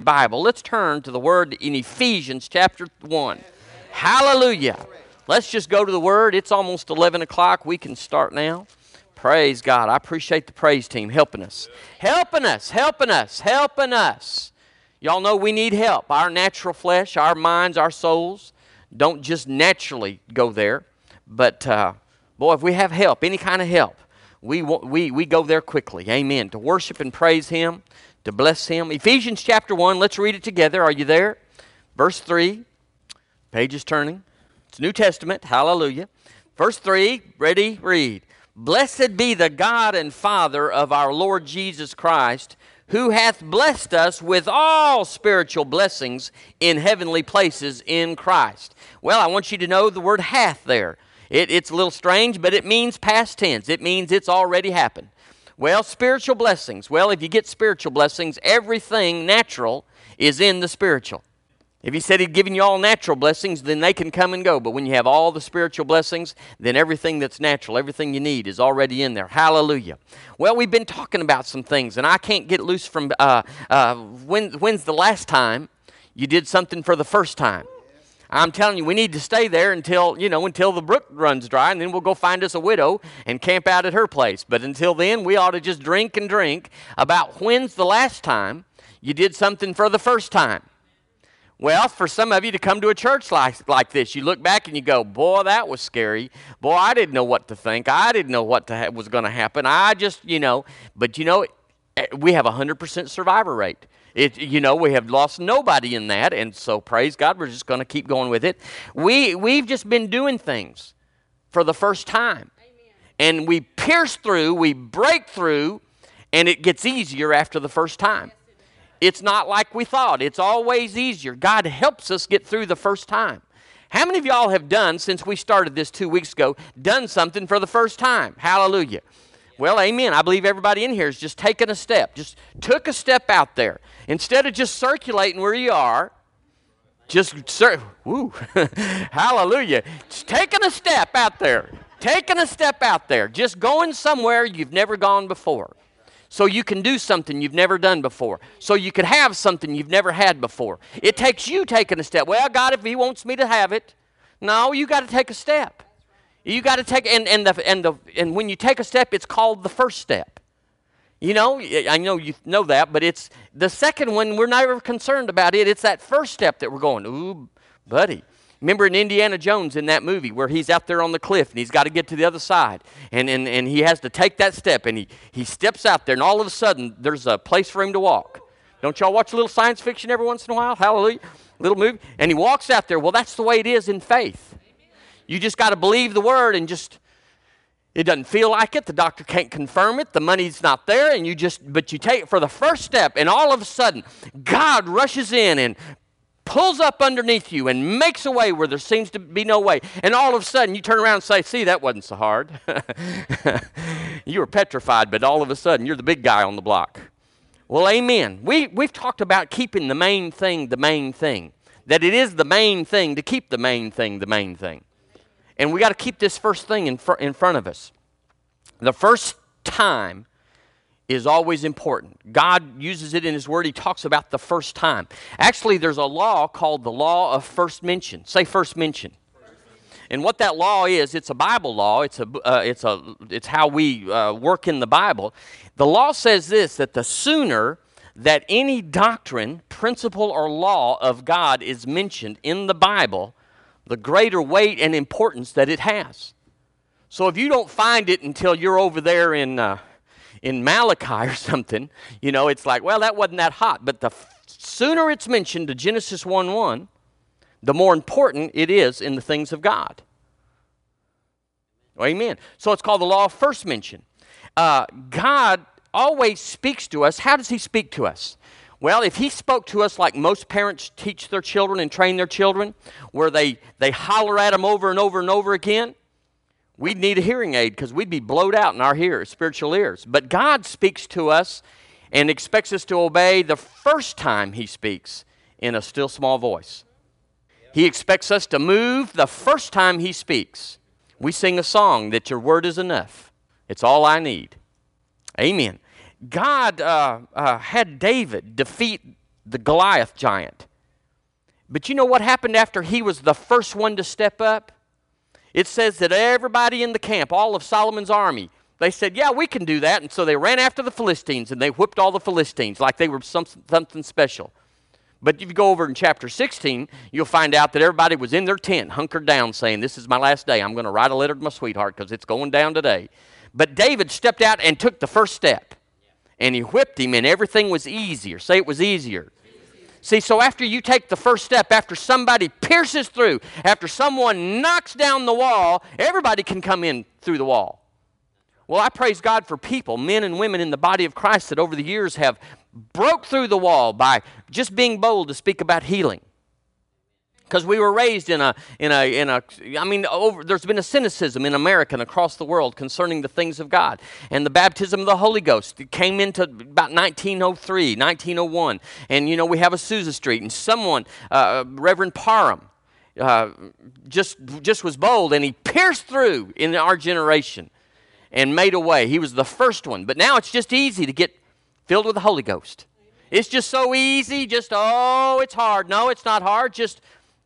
Bible, let's turn to the word in Ephesians chapter 1. Hallelujah. Let's just go to the word. It's almost 11 o'clock. We can start now. Praise God. I appreciate the praise team helping us. Helping us, helping us, helping us. Y'all know we need help. Our natural flesh, our minds, our souls don't just naturally go there. But uh, boy, if we have help, any kind of help, we, we, we go there quickly. Amen. To worship and praise Him to bless him. Ephesians chapter 1, let's read it together. Are you there? Verse 3, pages turning. It's New Testament. Hallelujah. Verse 3, ready, read. Blessed be the God and Father of our Lord Jesus Christ, who hath blessed us with all spiritual blessings in heavenly places in Christ. Well, I want you to know the word hath there. It, it's a little strange, but it means past tense. It means it's already happened. Well, spiritual blessings. Well, if you get spiritual blessings, everything natural is in the spiritual. If he said he'd given you all natural blessings, then they can come and go. But when you have all the spiritual blessings, then everything that's natural, everything you need is already in there. Hallelujah. Well, we've been talking about some things, and I can't get loose from uh, uh, when, when's the last time you did something for the first time? I'm telling you, we need to stay there until, you know, until the brook runs dry, and then we'll go find us a widow and camp out at her place. But until then, we ought to just drink and drink about when's the last time you did something for the first time. Well, for some of you to come to a church like, like this, you look back and you go, Boy, that was scary. Boy, I didn't know what to think. I didn't know what ha- was going to happen. I just, you know, but you know, Eh, we have a 100% survivor rate. It, you know, we have lost nobody in that, and so praise God, we're just going to keep going with it. We, we've just been doing things for the first time. Amen. And we pierce through, we break through, and it gets easier after the first time. It's not like we thought, it's always easier. God helps us get through the first time. How many of y'all have done, since we started this two weeks ago, done something for the first time? Hallelujah. Well, amen. I believe everybody in here has just taken a step, just took a step out there. Instead of just circulating where you are, just, cir- woo, hallelujah. Just taking a step out there, taking a step out there, just going somewhere you've never gone before. So you can do something you've never done before. So you can have something you've never had before. It takes you taking a step. Well, God, if He wants me to have it, no, you got to take a step. You got to take, and, and, the, and, the, and when you take a step, it's called the first step. You know, I know you know that, but it's the second one, we're never concerned about it. It's that first step that we're going, ooh, buddy. Remember in Indiana Jones in that movie where he's out there on the cliff and he's got to get to the other side and, and, and he has to take that step and he, he steps out there and all of a sudden there's a place for him to walk. Don't y'all watch a little science fiction every once in a while? Hallelujah. Little movie. And he walks out there. Well, that's the way it is in faith. You just got to believe the word and just it doesn't feel like it. The doctor can't confirm it. The money's not there. And you just, but you take it for the first step, and all of a sudden, God rushes in and pulls up underneath you and makes a way where there seems to be no way. And all of a sudden, you turn around and say, See, that wasn't so hard. you were petrified, but all of a sudden, you're the big guy on the block. Well, amen. We, we've talked about keeping the main thing the main thing, that it is the main thing to keep the main thing the main thing. And we got to keep this first thing in, fr- in front of us. The first time is always important. God uses it in His Word. He talks about the first time. Actually, there's a law called the law of first mention. Say first mention. And what that law is, it's a Bible law. It's, a, uh, it's, a, it's how we uh, work in the Bible. The law says this that the sooner that any doctrine, principle, or law of God is mentioned in the Bible, the greater weight and importance that it has. So if you don't find it until you're over there in, uh, in Malachi or something, you know, it's like, well, that wasn't that hot. But the f- sooner it's mentioned to Genesis 1 1, the more important it is in the things of God. Amen. So it's called the law of first mention. Uh, God always speaks to us. How does He speak to us? Well, if he spoke to us like most parents teach their children and train their children, where they, they holler at them over and over and over again, we'd need a hearing aid because we'd be blowed out in our ears, spiritual ears. But God speaks to us and expects us to obey the first time he speaks in a still small voice. He expects us to move the first time he speaks. We sing a song that your word is enough. It's all I need. Amen. God uh, uh, had David defeat the Goliath giant. But you know what happened after he was the first one to step up? It says that everybody in the camp, all of Solomon's army, they said, Yeah, we can do that. And so they ran after the Philistines and they whipped all the Philistines like they were some, something special. But if you go over in chapter 16, you'll find out that everybody was in their tent, hunkered down, saying, This is my last day. I'm going to write a letter to my sweetheart because it's going down today. But David stepped out and took the first step. And he whipped him, and everything was easier. Say it was easier. See, so after you take the first step, after somebody pierces through, after someone knocks down the wall, everybody can come in through the wall. Well, I praise God for people, men and women in the body of Christ that over the years have broke through the wall by just being bold to speak about healing. Because we were raised in a, in a, in a, I mean, over, there's been a cynicism in America and across the world concerning the things of God. And the baptism of the Holy Ghost came into about 1903, 1901. And, you know, we have a Azusa Street, and someone, uh, Reverend Parham, uh, just, just was bold, and he pierced through in our generation and made a way. He was the first one. But now it's just easy to get filled with the Holy Ghost. It's just so easy. Just, oh, it's hard. No, it's not hard. Just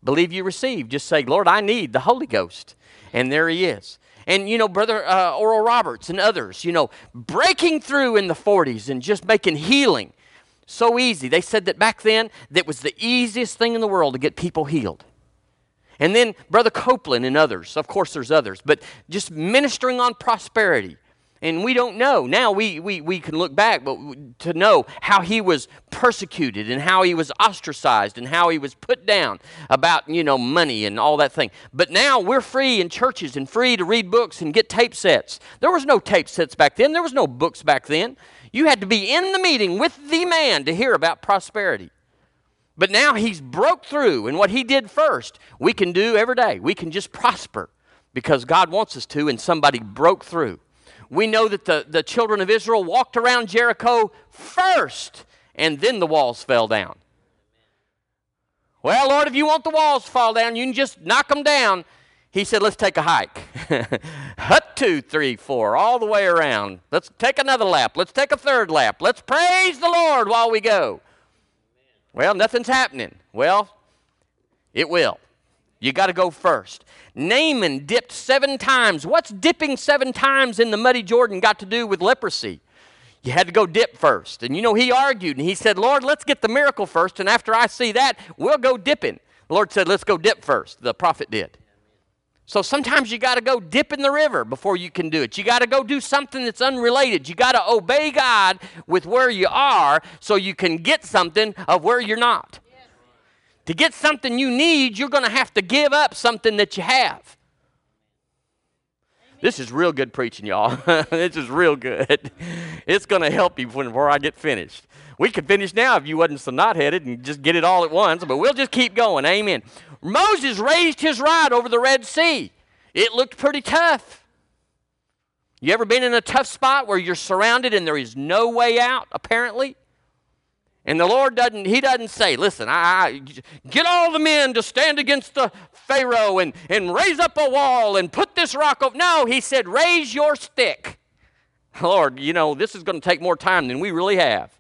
believe you receive. Just say, Lord, I need the Holy Ghost. And there he is. And, you know, Brother uh, Oral Roberts and others, you know, breaking through in the 40s and just making healing so easy. They said that back then, that was the easiest thing in the world to get people healed. And then Brother Copeland and others, of course, there's others, but just ministering on prosperity. And we don't know. Now we, we, we can look back, but to know how he was persecuted and how he was ostracized and how he was put down about, you know, money and all that thing. But now we're free in churches and free to read books and get tape sets. There was no tape sets back then, there was no books back then. You had to be in the meeting with the man to hear about prosperity. But now he's broke through, and what he did first, we can do every day. We can just prosper because God wants us to, and somebody broke through. We know that the, the children of Israel walked around Jericho first, and then the walls fell down. Well, Lord, if you want the walls to fall down, you can just knock them down. He said, Let's take a hike. Hut two, three, four, all the way around. Let's take another lap. Let's take a third lap. Let's praise the Lord while we go. Well, nothing's happening. Well, it will. You got to go first. Naaman dipped seven times. What's dipping seven times in the muddy Jordan got to do with leprosy? You had to go dip first. And you know, he argued and he said, Lord, let's get the miracle first. And after I see that, we'll go dipping. The Lord said, let's go dip first. The prophet did. So sometimes you got to go dip in the river before you can do it. You got to go do something that's unrelated. You got to obey God with where you are so you can get something of where you're not. To get something you need, you're going to have to give up something that you have. This is real good preaching, y'all. this is real good. It's going to help you before I get finished. We could finish now if you wasn't so knot headed and just get it all at once, but we'll just keep going. Amen. Moses raised his rod over the Red Sea. It looked pretty tough. You ever been in a tough spot where you're surrounded and there is no way out, apparently? And the Lord doesn't, He doesn't say, listen, I, I, get all the men to stand against the Pharaoh and, and raise up a wall and put this rock over. No, He said, raise your stick. Lord, you know, this is going to take more time than we really have.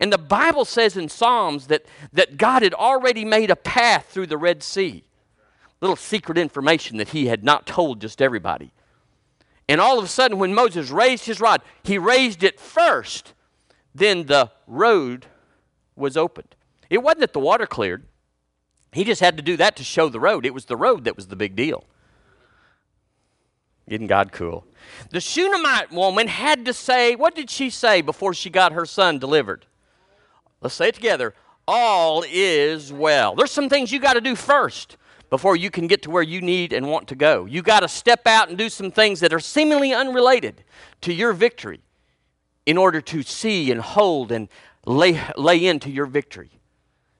And the Bible says in Psalms that, that God had already made a path through the Red Sea. Little secret information that he had not told just everybody. And all of a sudden, when Moses raised his rod, he raised it first. Then the road was opened. It wasn't that the water cleared, he just had to do that to show the road. It was the road that was the big deal. Isn't God cool? The Shunammite woman had to say, what did she say before she got her son delivered? Let's say it together. All is well. There's some things you got to do first before you can get to where you need and want to go. You got to step out and do some things that are seemingly unrelated to your victory in order to see and hold and lay, lay into your victory.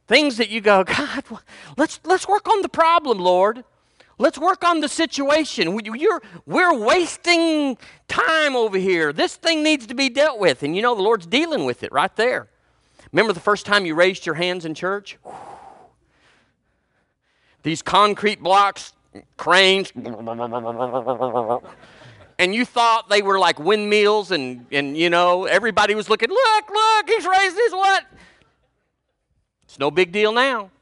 Things that you go, God, let's, let's work on the problem, Lord. Let's work on the situation. You're, we're wasting time over here. This thing needs to be dealt with. And you know, the Lord's dealing with it right there. Remember the first time you raised your hands in church? These concrete blocks, cranes, and you thought they were like windmills, and, and you know, everybody was looking, look, look, he's raised his what? It's no big deal now.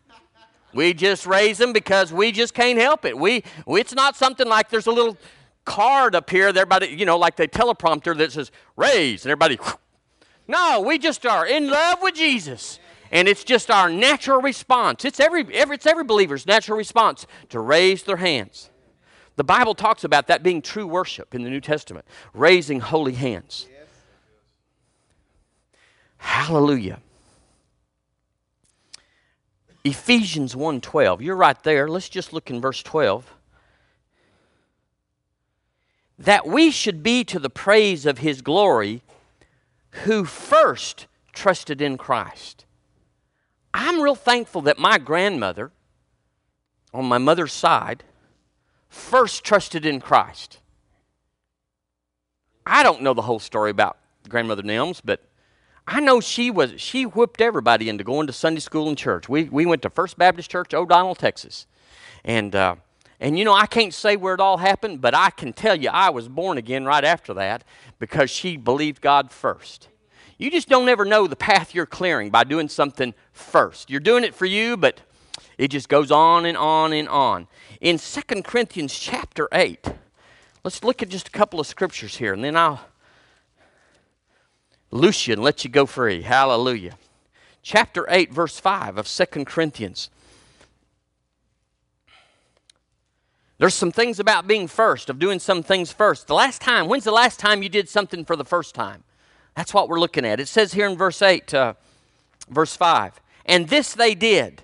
We just raise them because we just can't help it. We, it's not something like there's a little card up here, everybody, you know, like the teleprompter that says raise, and everybody. No, we just are in love with Jesus. And it's just our natural response. It's every, every, it's every believer's natural response to raise their hands. The Bible talks about that being true worship in the New Testament, raising holy hands. Hallelujah. Ephesians 1:12. You're right there. Let's just look in verse 12. That we should be to the praise of his glory who first trusted in Christ. I'm real thankful that my grandmother on my mother's side first trusted in Christ. I don't know the whole story about grandmother Nelms, but I know she was she whipped everybody into going to Sunday school and church. We we went to First Baptist Church, O'Donnell, Texas, and uh, and you know I can't say where it all happened, but I can tell you I was born again right after that because she believed God first. You just don't ever know the path you're clearing by doing something first. You're doing it for you, but it just goes on and on and on. In 2 Corinthians chapter 8, let's look at just a couple of scriptures here, and then I'll and let you go free. Hallelujah. Chapter 8, verse 5 of 2 Corinthians. There's some things about being first, of doing some things first. The last time, when's the last time you did something for the first time? That's what we're looking at. It says here in verse 8, uh, verse 5, and this they did,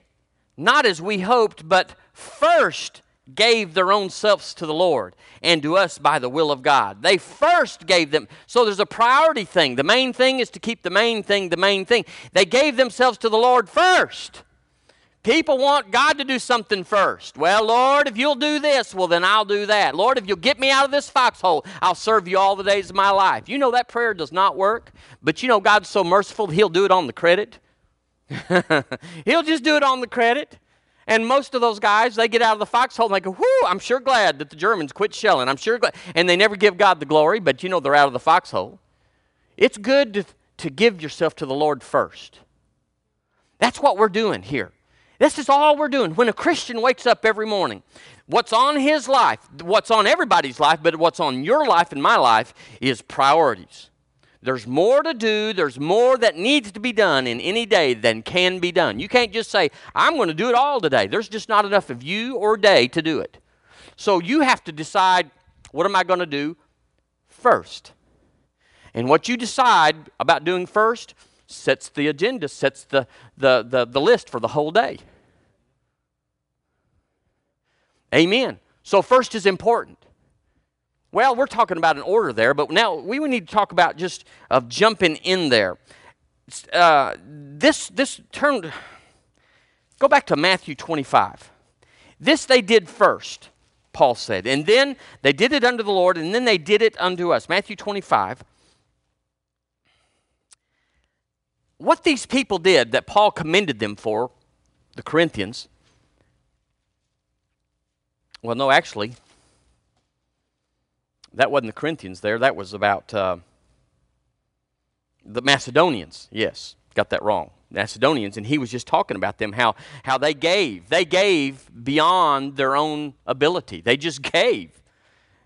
not as we hoped, but first gave their own selves to the Lord and to us by the will of God. They first gave them. So there's a priority thing. The main thing is to keep the main thing the main thing. They gave themselves to the Lord first. People want God to do something first. Well, Lord, if you'll do this, well, then I'll do that. Lord, if you'll get me out of this foxhole, I'll serve you all the days of my life. You know that prayer does not work, but you know God's so merciful, He'll do it on the credit. he'll just do it on the credit. And most of those guys, they get out of the foxhole and they go, whoo, I'm sure glad that the Germans quit shelling. I'm sure glad. And they never give God the glory, but you know they're out of the foxhole. It's good to, to give yourself to the Lord first. That's what we're doing here. This is all we're doing. When a Christian wakes up every morning, what's on his life, what's on everybody's life, but what's on your life and my life is priorities. There's more to do, there's more that needs to be done in any day than can be done. You can't just say, I'm going to do it all today. There's just not enough of you or day to do it. So you have to decide, what am I going to do first? And what you decide about doing first sets the agenda, sets the, the, the, the list for the whole day. Amen. So, first is important. Well, we're talking about an order there, but now we need to talk about just of jumping in there. Uh, this this term. Go back to Matthew 25. This they did first, Paul said, and then they did it unto the Lord, and then they did it unto us. Matthew 25. What these people did that Paul commended them for, the Corinthians. Well, no, actually, that wasn't the Corinthians there. That was about uh, the Macedonians. Yes, got that wrong. Macedonians, and he was just talking about them how how they gave. They gave beyond their own ability. They just gave.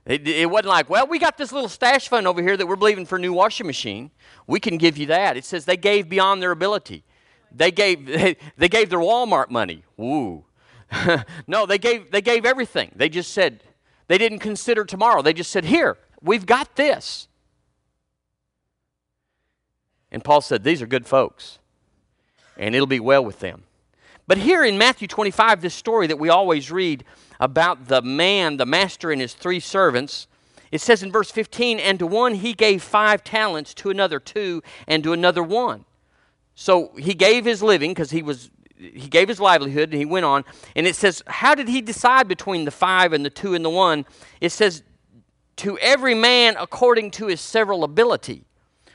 It, it, wasn't like, well, we got this little stash fund over here that we're believing for a new washing machine. We can give you that. It says they gave beyond their ability. They gave they, they gave their Walmart money. Woo. no, they gave they gave everything. They just said, they didn't consider tomorrow. They just said, Here, we've got this. And Paul said, These are good folks, and it'll be well with them. But here in Matthew 25, this story that we always read about the man, the master, and his three servants, it says in verse 15, And to one he gave five talents, to another two, and to another one. So he gave his living because he was he gave his livelihood and he went on. And it says, How did he decide between the five and the two and the one? It says, To every man according to his several ability.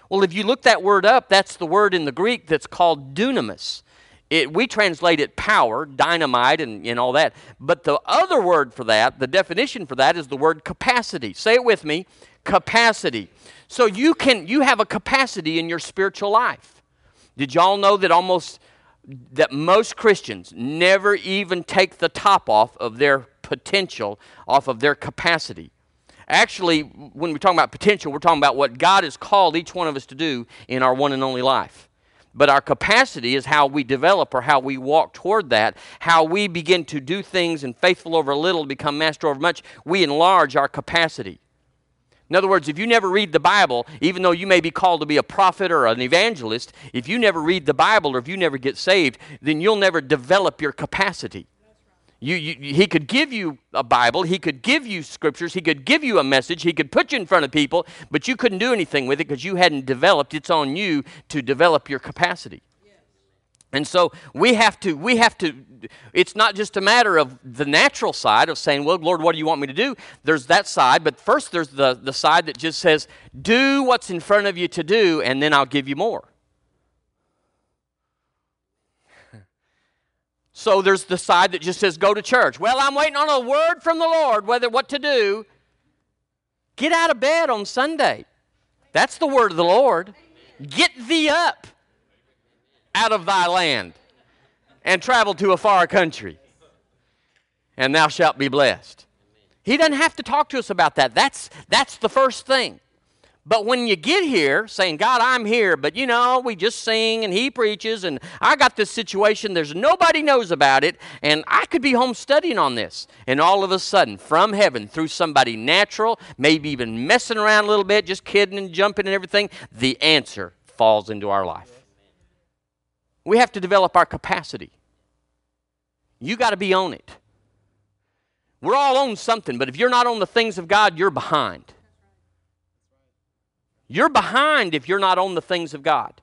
Well, if you look that word up, that's the word in the Greek that's called dunamis. It, we translate it power, dynamite, and, and all that. But the other word for that, the definition for that, is the word capacity. Say it with me capacity. So you can you have a capacity in your spiritual life. Did y'all know that almost that most Christians never even take the top off of their potential, off of their capacity. Actually, when we're talking about potential, we're talking about what God has called each one of us to do in our one and only life. But our capacity is how we develop or how we walk toward that, how we begin to do things and faithful over a little become master over much. We enlarge our capacity. In other words, if you never read the Bible, even though you may be called to be a prophet or an evangelist, if you never read the Bible or if you never get saved, then you'll never develop your capacity. You, you, he could give you a Bible, he could give you scriptures, he could give you a message, he could put you in front of people, but you couldn't do anything with it because you hadn't developed. It's on you to develop your capacity. And so we have to, we have to, it's not just a matter of the natural side of saying, well, Lord, what do you want me to do? There's that side, but first there's the, the side that just says, do what's in front of you to do, and then I'll give you more. So there's the side that just says, go to church. Well, I'm waiting on a word from the Lord, whether what to do. Get out of bed on Sunday. That's the word of the Lord. Get thee up out of thy land and travel to a far country, and thou shalt be blessed. He doesn't have to talk to us about that. That's, that's the first thing. But when you get here saying, God, I'm here, but you know, we just sing and he preaches, and I got this situation, there's nobody knows about it, and I could be home studying on this. And all of a sudden, from heaven, through somebody natural, maybe even messing around a little bit, just kidding and jumping and everything, the answer falls into our life. We have to develop our capacity. You got to be on it. We're all on something, but if you're not on the things of God, you're behind. You're behind if you're not on the things of God.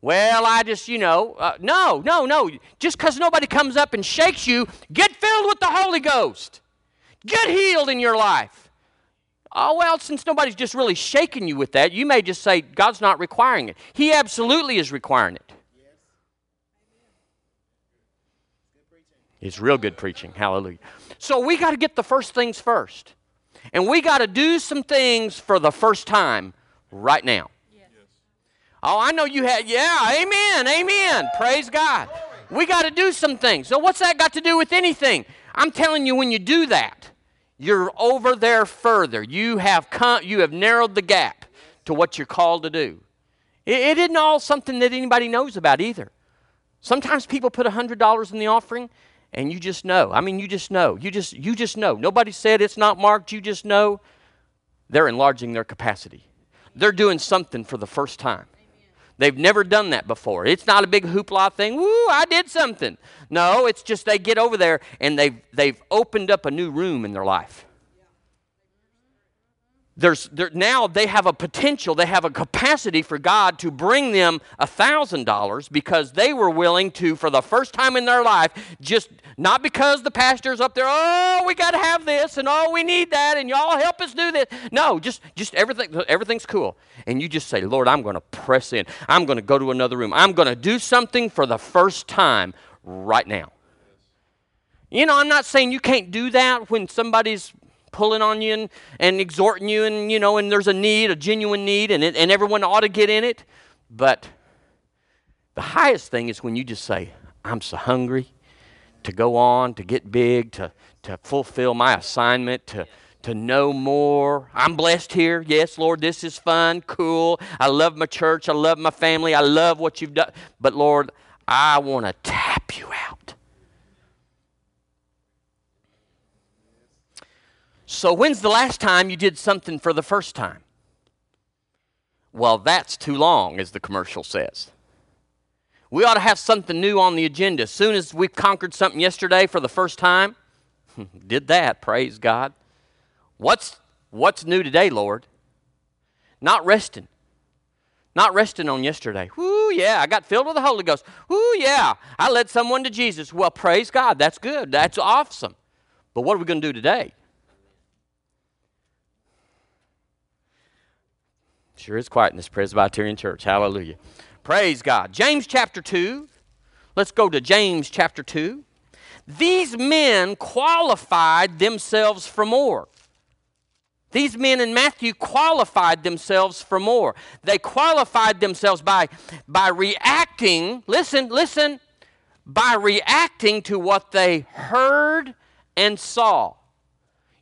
Well, I just, you know, uh, no, no, no. Just because nobody comes up and shakes you, get filled with the Holy Ghost. Get healed in your life. Oh, well, since nobody's just really shaking you with that, you may just say, God's not requiring it. He absolutely is requiring it. It's real good preaching. Hallelujah. So we got to get the first things first. And we got to do some things for the first time right now. Yes. Oh, I know you had, yeah, amen, amen. Praise God. We got to do some things. So, what's that got to do with anything? I'm telling you, when you do that, you're over there further. You have come, you have narrowed the gap to what you're called to do. It, it isn't all something that anybody knows about either. Sometimes people put $100 in the offering and you just know. I mean, you just know. You just you just know. Nobody said it's not marked. You just know. They're enlarging their capacity. They're doing something for the first time. They've never done that before. It's not a big hoopla thing. Woo, I did something. No, it's just they get over there and they've they've opened up a new room in their life there's there, now they have a potential they have a capacity for god to bring them a thousand dollars because they were willing to for the first time in their life just not because the pastor's up there oh we got to have this and oh we need that and y'all help us do this. No just just everything everything's cool. And you just say lord i'm going to press in. I'm going to go to another room. I'm going to do something for the first time right now. You know i'm not saying you can't do that when somebody's pulling on you and, and exhorting you, and you know, and there's a need, a genuine need, and, it, and everyone ought to get in it. But the highest thing is when you just say, I'm so hungry to go on, to get big, to, to fulfill my assignment, to, to know more. I'm blessed here. Yes, Lord, this is fun, cool. I love my church. I love my family. I love what you've done. But Lord, I want to tap you out. So, when's the last time you did something for the first time? Well, that's too long, as the commercial says. We ought to have something new on the agenda. As soon as we conquered something yesterday for the first time, did that, praise God. What's, what's new today, Lord? Not resting. Not resting on yesterday. Whoo, yeah, I got filled with the Holy Ghost. Whoo, yeah, I led someone to Jesus. Well, praise God, that's good. That's awesome. But what are we going to do today? Sure is quiet in this Presbyterian church. Hallelujah. Praise God. James chapter 2. Let's go to James chapter 2. These men qualified themselves for more. These men in Matthew qualified themselves for more. They qualified themselves by, by reacting, listen, listen, by reacting to what they heard and saw.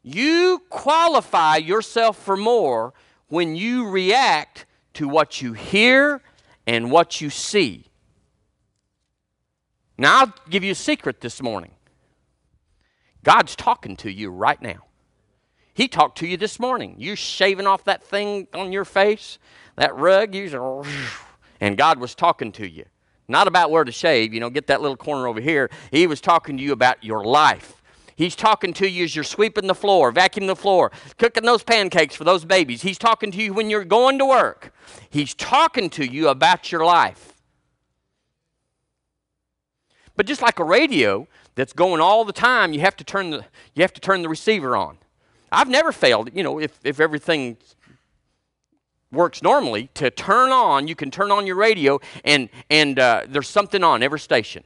You qualify yourself for more when you react to what you hear and what you see. Now, I'll give you a secret this morning. God's talking to you right now. He talked to you this morning. You're shaving off that thing on your face, that rug, you and God was talking to you. Not about where to shave, you know, get that little corner over here. He was talking to you about your life. He's talking to you as you're sweeping the floor, vacuuming the floor, cooking those pancakes for those babies. He's talking to you when you're going to work. He's talking to you about your life. But just like a radio that's going all the time, you have to turn the, you have to turn the receiver on. I've never failed, you know, if, if everything works normally, to turn on, you can turn on your radio and, and uh, there's something on every station.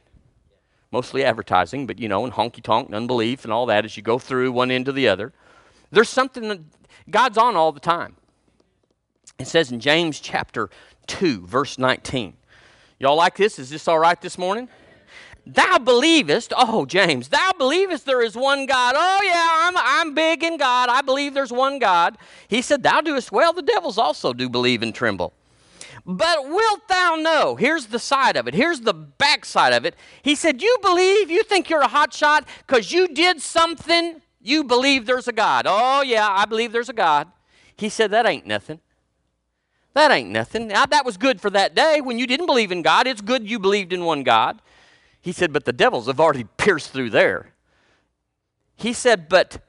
Mostly advertising, but you know, and honky tonk and unbelief and all that as you go through one end to the other. There's something that God's on all the time. It says in James chapter 2, verse 19. Y'all like this? Is this all right this morning? Thou believest, oh, James, thou believest there is one God. Oh, yeah, I'm, I'm big in God. I believe there's one God. He said, Thou doest well. The devils also do believe and tremble. But wilt thou know? Here's the side of it. Here's the backside of it. He said, You believe, you think you're a hot shot because you did something, you believe there's a God. Oh, yeah, I believe there's a God. He said, That ain't nothing. That ain't nothing. Now, that was good for that day when you didn't believe in God. It's good you believed in one God. He said, But the devils have already pierced through there. He said, But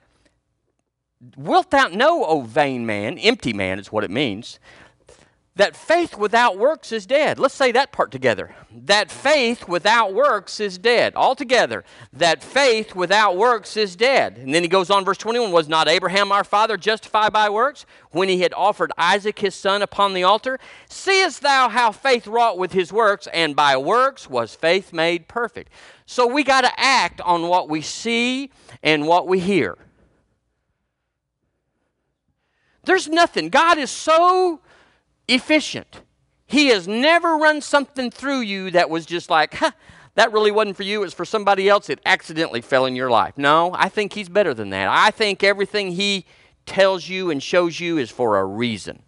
wilt thou know, O vain man, empty man is what it means, that faith without works is dead. Let's say that part together. That faith without works is dead. All together. That faith without works is dead. And then he goes on, verse 21 Was not Abraham our father justified by works when he had offered Isaac his son upon the altar? Seest thou how faith wrought with his works, and by works was faith made perfect? So we got to act on what we see and what we hear. There's nothing. God is so efficient. He has never run something through you that was just like, huh, that really wasn't for you, it was for somebody else. It accidentally fell in your life. No, I think He's better than that. I think everything He tells you and shows you is for a reason.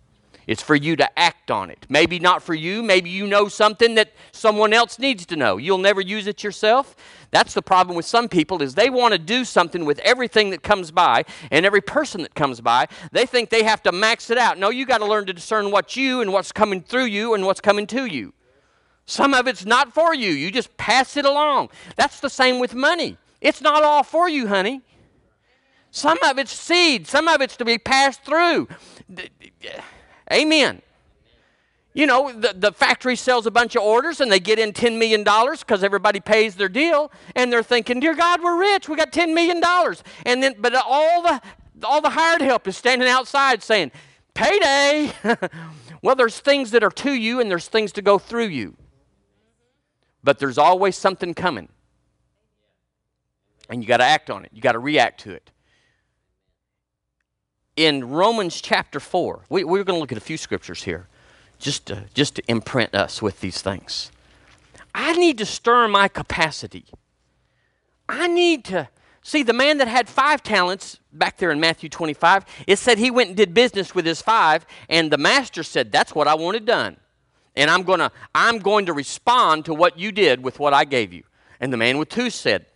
It's for you to act on it. Maybe not for you. Maybe you know something that someone else needs to know. You'll never use it yourself. That's the problem with some people is they want to do something with everything that comes by and every person that comes by. They think they have to max it out. No, you got to learn to discern what's you and what's coming through you and what's coming to you. Some of it's not for you. You just pass it along. That's the same with money. It's not all for you, honey. Some of it's seed, some of it's to be passed through. Amen. You know, the, the factory sells a bunch of orders and they get in $10 million because everybody pays their deal and they're thinking, Dear God, we're rich. We got $10 million. And then, but all the, all the hired help is standing outside saying, Payday. well, there's things that are to you and there's things to go through you. But there's always something coming. And you got to act on it, you got to react to it in Romans chapter 4, we, we're going to look at a few scriptures here just to, just to imprint us with these things. I need to stir my capacity. I need to see the man that had five talents back there in Matthew 25. It said he went and did business with his five, and the master said, That's what I wanted done. And I'm to I'm going to respond to what you did with what I gave you. And the man with two said,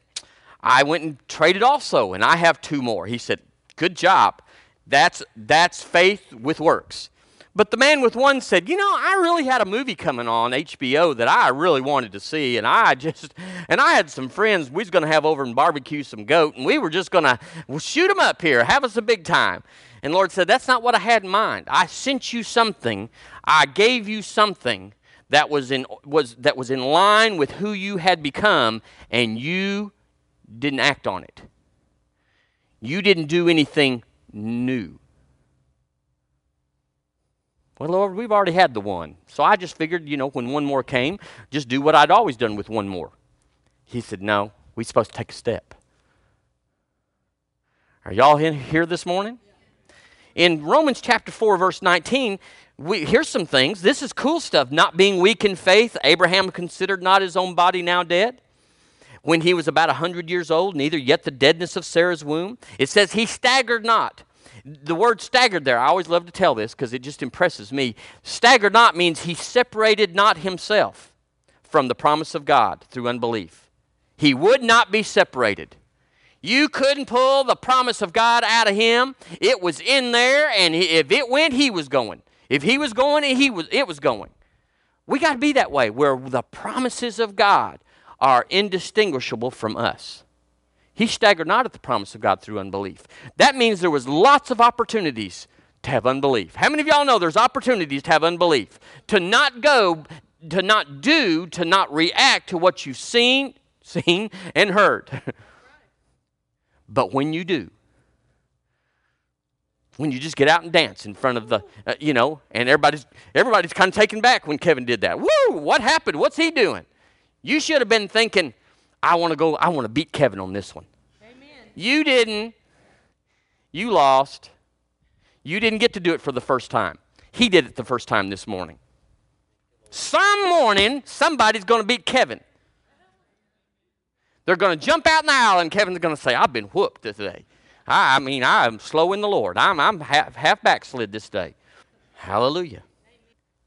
I went and traded also, and I have two more. He said, Good job. That's, that's faith with works. But the man with one said, You know, I really had a movie coming on HBO that I really wanted to see, and I just, and I had some friends we was going to have over and barbecue some goat, and we were just going to shoot them up here, have us a big time. And Lord said, That's not what I had in mind. I sent you something, I gave you something that was in, was, that was in line with who you had become, and you didn't act on it. You didn't do anything new. Well, Lord, we've already had the one. So I just figured, you know, when one more came, just do what I'd always done with one more. He said, No, we're supposed to take a step. Are y'all in here this morning? in Romans chapter 4, verse 19, we, here's some things. This is cool stuff. Not being weak in faith, Abraham considered not his own body now dead. When he was about a 100 years old, neither yet the deadness of Sarah's womb. It says he staggered not. The word staggered there, I always love to tell this because it just impresses me. Staggered not means he separated not himself from the promise of God through unbelief. He would not be separated. You couldn't pull the promise of God out of him. It was in there, and if it went, he was going. If he was going, he was, it was going. We got to be that way, where the promises of God are indistinguishable from us. He staggered not at the promise of God through unbelief. That means there was lots of opportunities to have unbelief. How many of y'all know there's opportunities to have unbelief? To not go, to not do, to not react to what you've seen, seen and heard. but when you do, when you just get out and dance in front of the, uh, you know, and everybody's everybody's kind of taken back when Kevin did that. Woo! What happened? What's he doing? You should have been thinking, I want to go, I want to beat Kevin on this one. Amen. You didn't. You lost. You didn't get to do it for the first time. He did it the first time this morning. Some morning, somebody's going to beat Kevin. They're going to jump out in the aisle, and Kevin's going to say, I've been whooped today. I, I mean, I'm slow in the Lord. I'm, I'm half, half backslid this day. Hallelujah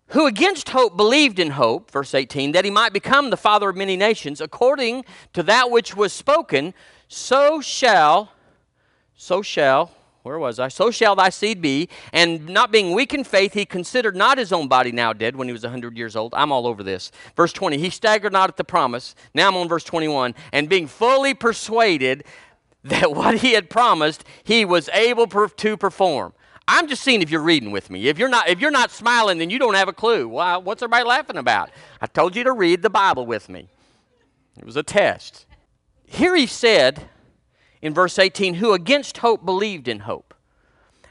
who against hope believed in hope, verse 18, that he might become the father of many nations, according to that which was spoken, so shall, so shall, where was I? So shall thy seed be. And not being weak in faith, he considered not his own body now dead when he was a 100 years old. I'm all over this. Verse 20, he staggered not at the promise. Now I'm on verse 21. And being fully persuaded that what he had promised, he was able per- to perform. I'm just seeing if you're reading with me. If you're not, if you're not smiling, then you don't have a clue. Why, what's everybody laughing about? I told you to read the Bible with me. It was a test. Here he said in verse 18, who against hope believed in hope.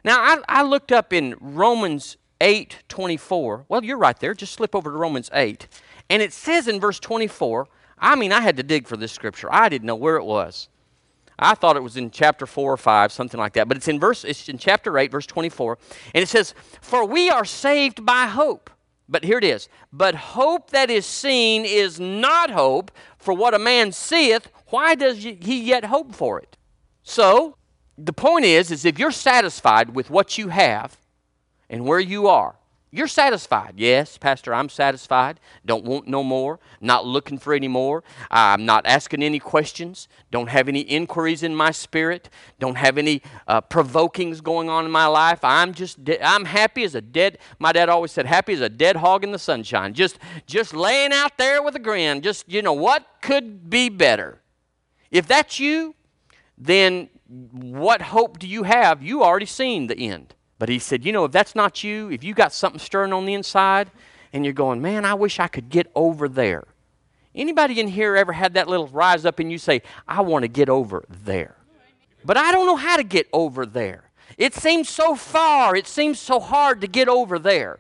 Now I, I looked up in Romans 8 24. Well, you're right there. Just slip over to Romans 8. And it says in verse 24, I mean, I had to dig for this scripture. I didn't know where it was. I thought it was in chapter 4 or 5, something like that. But it's in verse it's in chapter 8, verse 24. And it says, For we are saved by hope. But here it is. But hope that is seen is not hope, for what a man seeth, why does he yet hope for it? So, the point is, is if you're satisfied with what you have and where you are, you're satisfied. Yes, Pastor, I'm satisfied. Don't want no more. Not looking for any more. I'm not asking any questions. Don't have any inquiries in my spirit. Don't have any uh, provokings going on in my life. I'm just, de- I'm happy as a dead, my dad always said, happy as a dead hog in the sunshine. Just, just laying out there with a grin. Just, you know, what could be better? If that's you, then what hope do you have? You already seen the end. But he said, You know, if that's not you, if you got something stirring on the inside and you're going, Man, I wish I could get over there. Anybody in here ever had that little rise up and you say, I want to get over there? But I don't know how to get over there. It seems so far, it seems so hard to get over there.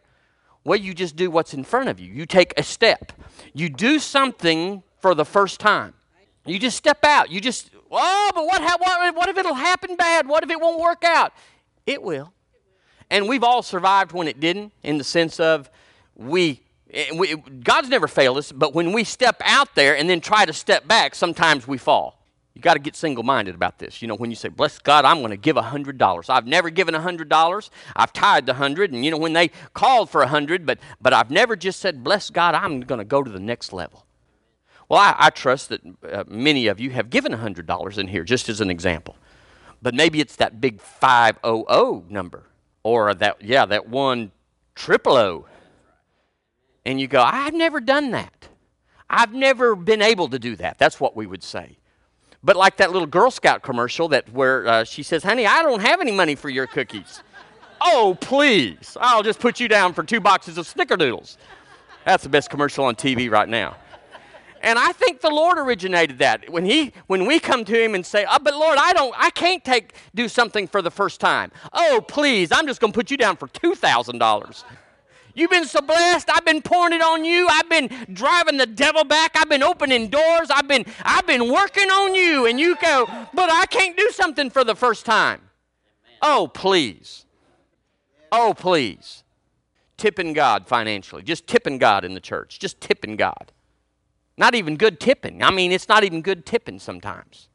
Well, you just do what's in front of you. You take a step. You do something for the first time. You just step out. You just, oh, but what, what, what if it'll happen bad? What if it won't work out? It will. And we've all survived when it didn't, in the sense of we, eh, we, God's never failed us, but when we step out there and then try to step back, sometimes we fall. You got to get single minded about this. You know, when you say, Bless God, I'm going to give a $100. I've never given a $100. I've tied the 100 And, you know, when they called for a 100 but, but I've never just said, Bless God, I'm going to go to the next level. Well, I, I trust that uh, many of you have given a $100 in here, just as an example. But maybe it's that big 500 number or that yeah that one triple O, and you go, I've never done that. I've never been able to do that. That's what we would say. But like that little Girl Scout commercial that where uh, she says, "Honey, I don't have any money for your cookies." oh, please! I'll just put you down for two boxes of Snickerdoodles. That's the best commercial on TV right now. And I think the Lord originated that. When he when we come to him and say, "Oh, but Lord, I don't I can't take do something for the first time." Oh, please, I'm just going to put you down for $2,000. You've been so blessed. I've been pouring it on you. I've been driving the devil back. I've been opening doors. I've been I've been working on you and you go, "But I can't do something for the first time." Oh, please. Oh, please. Tipping God financially, just tipping God in the church, just tipping God. Not even good tipping. I mean, it's not even good tipping sometimes.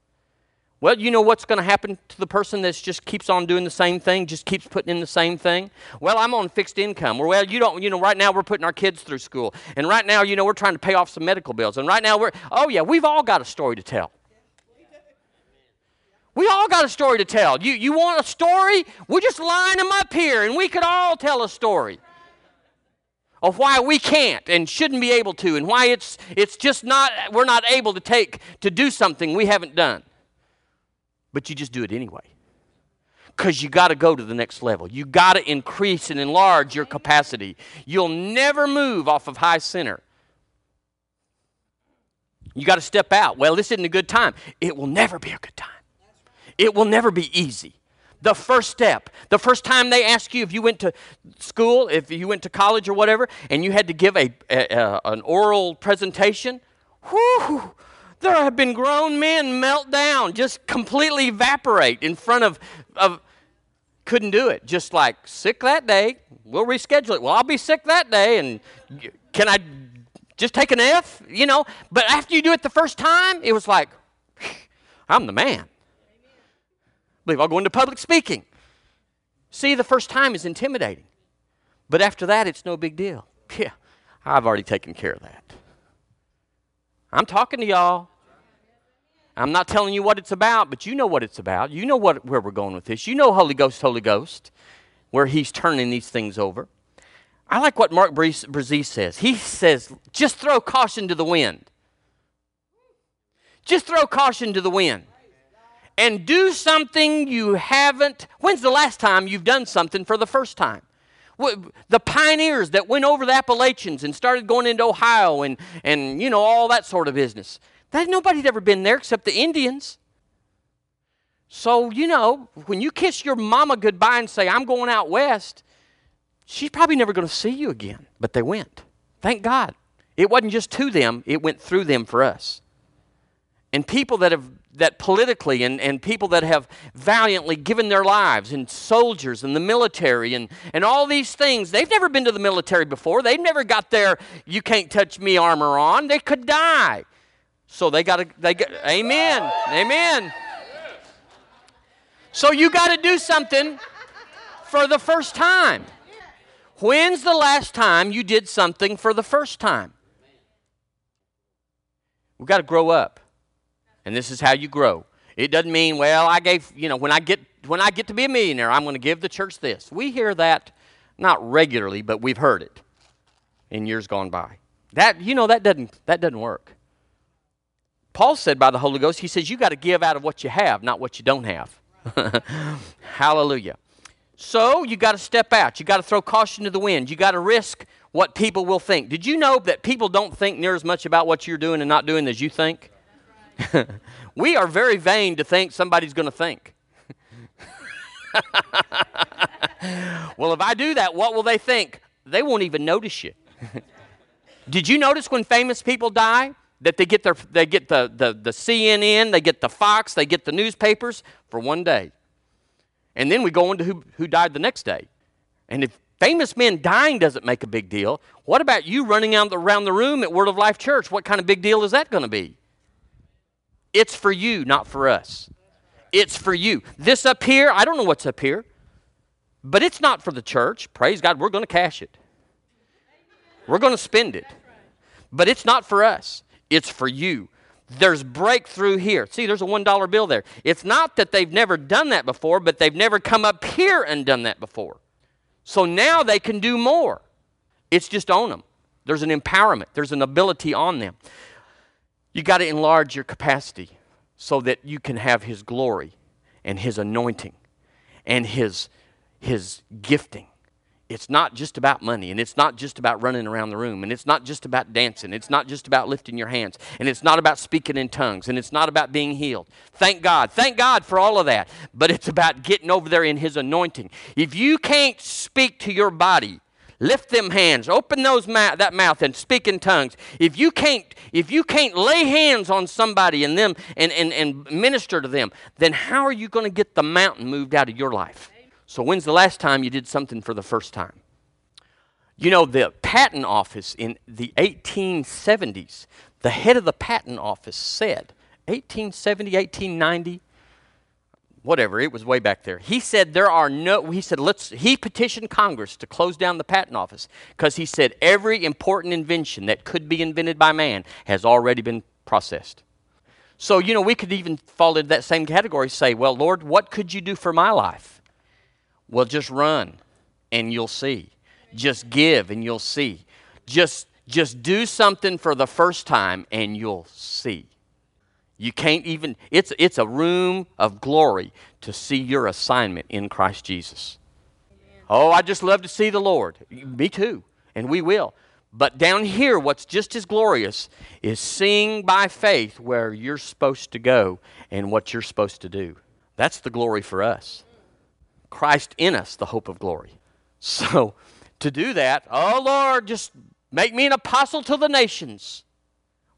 Well, you know what's going to happen to the person that just keeps on doing the same thing, just keeps putting in the same thing? Well, I'm on fixed income. Well, you don't, you know, right now we're putting our kids through school. And right now, you know, we're trying to pay off some medical bills. And right now we're, oh yeah, we've all got a story to tell. We all got a story to tell. You, you want a story? We just line them up here and we could all tell a story of why we can't and shouldn't be able to and why it's, it's just not, we're not able to take, to do something we haven't done but you just do it anyway. Because you got to go to the next level. You got to increase and enlarge your capacity. You'll never move off of high center. You got to step out. Well, this isn't a good time. It will never be a good time. It will never be easy. The first step, the first time they ask you if you went to school, if you went to college or whatever, and you had to give a, a, a an oral presentation, whoo, there have been grown men melt down, just completely evaporate in front of, of couldn't do it. Just like sick that day, we'll reschedule it. Well, I'll be sick that day, and can I just take an F? You know. But after you do it the first time, it was like, I'm the man. Believe I'll go into public speaking. See, the first time is intimidating, but after that, it's no big deal. Yeah, I've already taken care of that. I'm talking to y'all. I'm not telling you what it's about, but you know what it's about. You know what, where we're going with this. You know Holy Ghost, Holy Ghost, where He's turning these things over. I like what Mark Brazee says. He says, just throw caution to the wind. Just throw caution to the wind. And do something you haven't. When's the last time you've done something for the first time? The pioneers that went over the Appalachians and started going into Ohio and, and you know, all that sort of business. That nobody'd ever been there except the Indians. So, you know, when you kiss your mama goodbye and say, I'm going out west, she's probably never going to see you again. But they went. Thank God. It wasn't just to them, it went through them for us. And people that have that politically and, and people that have valiantly given their lives and soldiers and the military and, and all these things they've never been to the military before they've never got their you can't touch me armor on they could die so they got to, they got, amen, amen. So you got to do something for the first time. When's the last time you did something for the first time? We've got to grow up. And this is how you grow. It doesn't mean, well, I gave, you know, when I get when I get to be a millionaire, I'm going to give the church this. We hear that not regularly, but we've heard it in years gone by. That you know that doesn't that doesn't work. Paul said by the Holy Ghost, he says, you got to give out of what you have, not what you don't have. Hallelujah. So you got to step out. You got to throw caution to the wind. You got to risk what people will think. Did you know that people don't think near as much about what you're doing and not doing as you think? we are very vain to think somebody's going to think. well, if I do that, what will they think? They won't even notice you. Did you notice when famous people die? that they get, their, they get the, the, the CNN, they get the Fox, they get the newspapers for one day. And then we go into who, who died the next day. And if famous men dying doesn't make a big deal, what about you running out around the room at Word of Life Church? What kind of big deal is that going to be? It's for you, not for us. It's for you. This up here, I don't know what's up here, but it's not for the church. Praise God, we're going to cash it. We're going to spend it. But it's not for us it's for you. There's breakthrough here. See, there's a $1 bill there. It's not that they've never done that before, but they've never come up here and done that before. So now they can do more. It's just on them. There's an empowerment, there's an ability on them. You got to enlarge your capacity so that you can have His glory and His anointing and His, his gifting. It's not just about money and it's not just about running around the room and it's not just about dancing it's not just about lifting your hands and it's not about speaking in tongues and it's not about being healed. Thank god. Thank god for all of that but it's about getting over there in his anointing. If you can't speak to your body lift them hands. Open those that mouth and speak in tongues. If you can't if you can't lay hands on somebody and them and, and, and minister to them then how are you going to get the mountain moved out of your life? So, when's the last time you did something for the first time? You know, the patent office in the 1870s, the head of the patent office said, 1870, 1890, whatever, it was way back there. He said there are no, he said, let's, he petitioned Congress to close down the patent office because he said every important invention that could be invented by man has already been processed. So, you know, we could even fall into that same category, say, well, Lord, what could you do for my life? Well, just run and you'll see. Just give and you'll see. Just, just do something for the first time and you'll see. You can't even, it's, it's a room of glory to see your assignment in Christ Jesus. Oh, I just love to see the Lord. Me too, and we will. But down here, what's just as glorious is seeing by faith where you're supposed to go and what you're supposed to do. That's the glory for us. Christ in us, the hope of glory. So, to do that, oh Lord, just make me an apostle to the nations.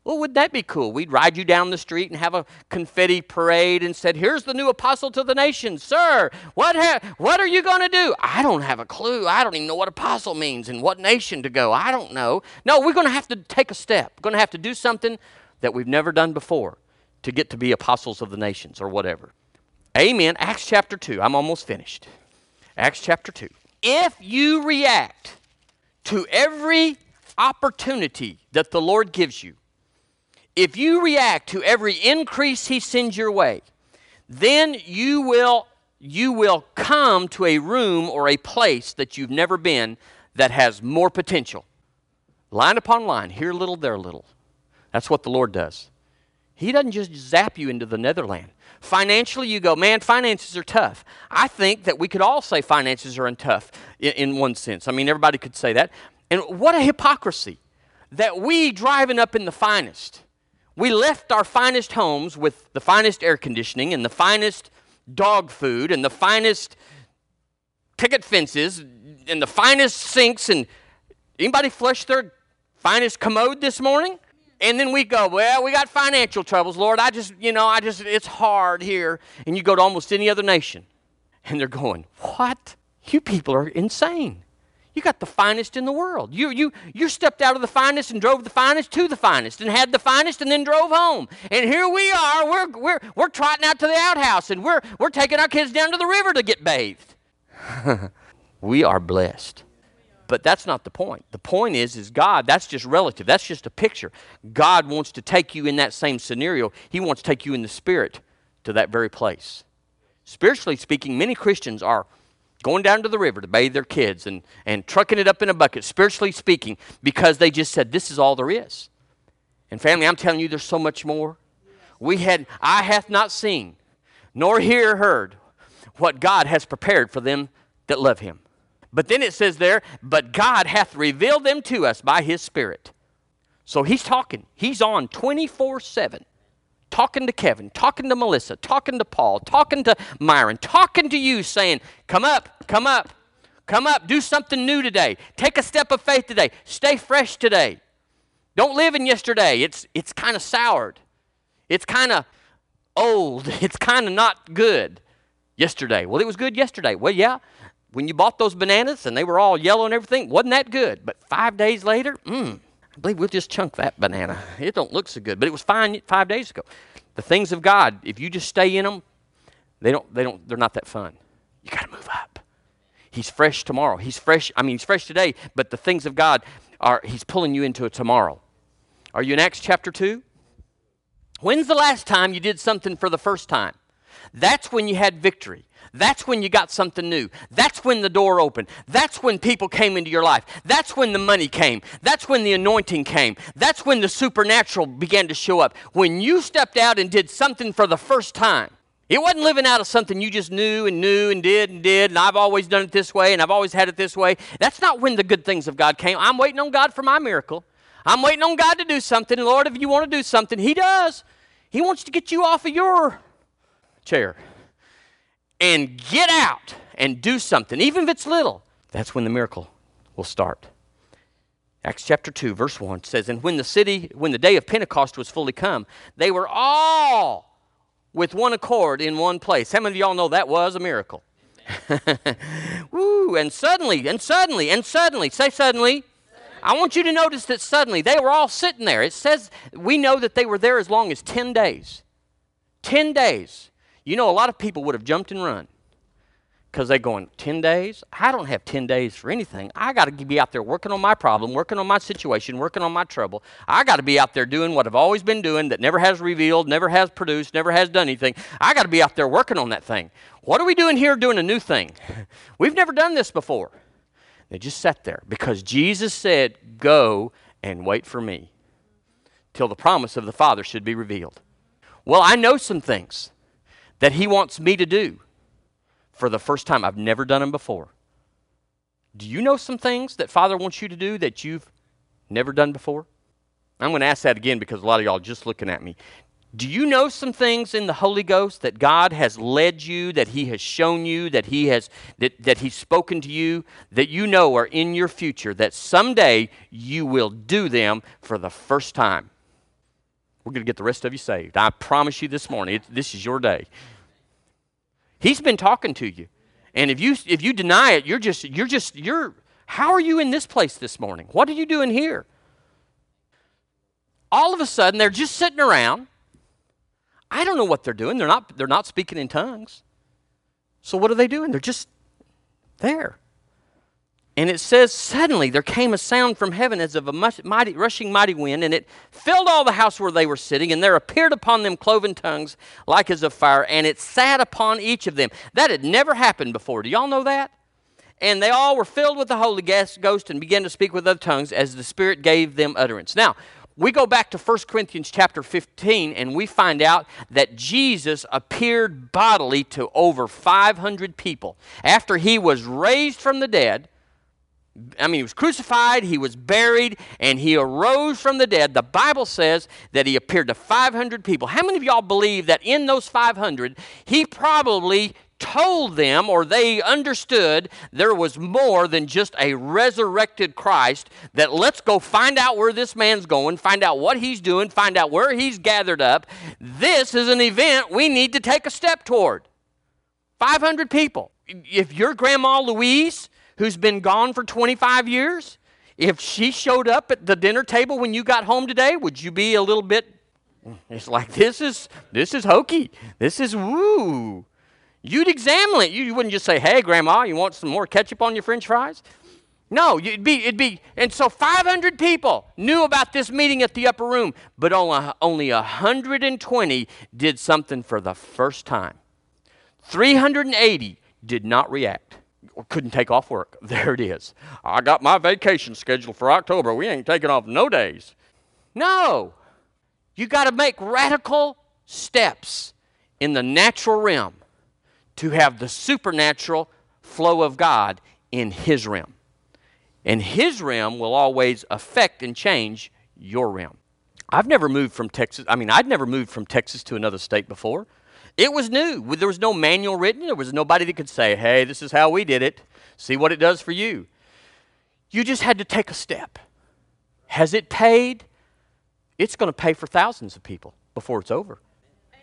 Well, would that be cool? We'd ride you down the street and have a confetti parade and said, "Here's the new apostle to the nations, sir. What ha- what are you going to do?" I don't have a clue. I don't even know what apostle means and what nation to go. I don't know. No, we're going to have to take a step. We're going to have to do something that we've never done before to get to be apostles of the nations or whatever. Amen. Acts chapter 2. I'm almost finished. Acts chapter 2. If you react to every opportunity that the Lord gives you if you react to every increase he sends your way, then you will you will come to a room or a place that you've never been that has more potential. Line upon line, here little, there little. That's what the Lord does. He doesn't just zap you into the netherland. Financially, you go, man, finances are tough. I think that we could all say finances are tough in, in one sense. I mean, everybody could say that. And what a hypocrisy that we driving up in the finest we left our finest homes with the finest air conditioning and the finest dog food and the finest picket fences and the finest sinks and anybody flush their finest commode this morning? And then we go, well, we got financial troubles, Lord. I just, you know, I just, it's hard here. And you go to almost any other nation, and they're going, what? You people are insane. You got the finest in the world. You, you, you stepped out of the finest and drove the finest to the finest and had the finest and then drove home. And here we are. We're, we're, we're trotting out to the outhouse and we're, we're taking our kids down to the river to get bathed. we are blessed. But that's not the point. The point is, is God, that's just relative. That's just a picture. God wants to take you in that same scenario. He wants to take you in the spirit to that very place. Spiritually speaking, many Christians are going down to the river to bathe their kids and, and trucking it up in a bucket, spiritually speaking, because they just said, This is all there is. And family, I'm telling you, there's so much more. We had, I hath not seen, nor hear heard what God has prepared for them that love him. But then it says there, but God hath revealed them to us by his Spirit. So he's talking. He's on 24 7 talking to Kevin, talking to Melissa, talking to Paul, talking to Myron, talking to you, saying, Come up, come up, come up, do something new today. Take a step of faith today. Stay fresh today. Don't live in yesterday. It's, it's kind of soured. It's kind of old. It's kind of not good yesterday. Well, it was good yesterday. Well, yeah. When you bought those bananas and they were all yellow and everything, wasn't that good? But five days later, mmm, I believe we'll just chunk that banana. It don't look so good, but it was fine five days ago. The things of God, if you just stay in them, they don't, they don't, they're not that fun. You got to move up. He's fresh tomorrow. He's fresh. I mean, he's fresh today, but the things of God are, he's pulling you into a tomorrow. Are you in Acts chapter 2? When's the last time you did something for the first time? That's when you had victory. That's when you got something new. That's when the door opened. That's when people came into your life. That's when the money came. That's when the anointing came. That's when the supernatural began to show up. When you stepped out and did something for the first time. It wasn't living out of something you just knew and knew and did and did, and I've always done it this way and I've always had it this way. That's not when the good things of God came. I'm waiting on God for my miracle. I'm waiting on God to do something. Lord, if you want to do something, He does. He wants to get you off of your chair and get out and do something, even if it's little, that's when the miracle will start. Acts chapter 2, verse 1 says, And when the city, when the day of Pentecost was fully come, they were all with one accord in one place. How many of y'all know that was a miracle? Woo, and suddenly, and suddenly, and suddenly, say suddenly. I want you to notice that suddenly they were all sitting there. It says we know that they were there as long as 10 days. 10 days. You know, a lot of people would have jumped and run because they're going 10 days? I don't have 10 days for anything. I got to be out there working on my problem working on my situation working on my trouble. I got to be out there doing what i've always been doing that never has revealed never has produced never has done anything. I got to be out there working on that thing. What are we doing here doing a new thing? We've never done this before. They just sat there because jesus said go and wait for me till the promise of the father should be revealed. Well i know some things that he wants me to do for the first time. I've never done them before. Do you know some things that Father wants you to do that you've never done before? I'm going to ask that again because a lot of y'all are just looking at me. Do you know some things in the Holy Ghost that God has led you, that He has shown you, that He has that, that He's spoken to you, that you know are in your future, that someday you will do them for the first time? We're going to get the rest of you saved. I promise you this morning, it, this is your day. He's been talking to you. And if you if you deny it, you're just you're just you're how are you in this place this morning? What are you doing here? All of a sudden they're just sitting around. I don't know what they're doing. They're not they're not speaking in tongues. So what are they doing? They're just there. And it says, Suddenly there came a sound from heaven as of a mighty, rushing mighty wind, and it filled all the house where they were sitting, and there appeared upon them cloven tongues like as of fire, and it sat upon each of them. That had never happened before. Do y'all know that? And they all were filled with the Holy Ghost and began to speak with other tongues as the Spirit gave them utterance. Now, we go back to 1 Corinthians chapter 15 and we find out that Jesus appeared bodily to over 500 people. After he was raised from the dead, I mean, he was crucified, he was buried, and he arose from the dead. The Bible says that he appeared to 500 people. How many of y'all believe that in those 500, he probably told them or they understood there was more than just a resurrected Christ? That let's go find out where this man's going, find out what he's doing, find out where he's gathered up. This is an event we need to take a step toward. 500 people. If your grandma Louise, who's been gone for 25 years, if she showed up at the dinner table when you got home today, would you be a little bit it's like this is this is hokey. This is woo. You'd examine it. You, you wouldn't just say, "Hey, grandma, you want some more ketchup on your french fries?" No, it'd be it'd be and so 500 people knew about this meeting at the upper room, but only only 120 did something for the first time. 380 did not react couldn't take off work. There it is. I got my vacation scheduled for October. We ain't taking off no days. No. You got to make radical steps in the natural realm to have the supernatural flow of God in His realm. And His realm will always affect and change your realm. I've never moved from Texas. I mean, I'd never moved from Texas to another state before. It was new. There was no manual written. There was nobody that could say, hey, this is how we did it. See what it does for you. You just had to take a step. Has it paid? It's going to pay for thousands of people before it's over.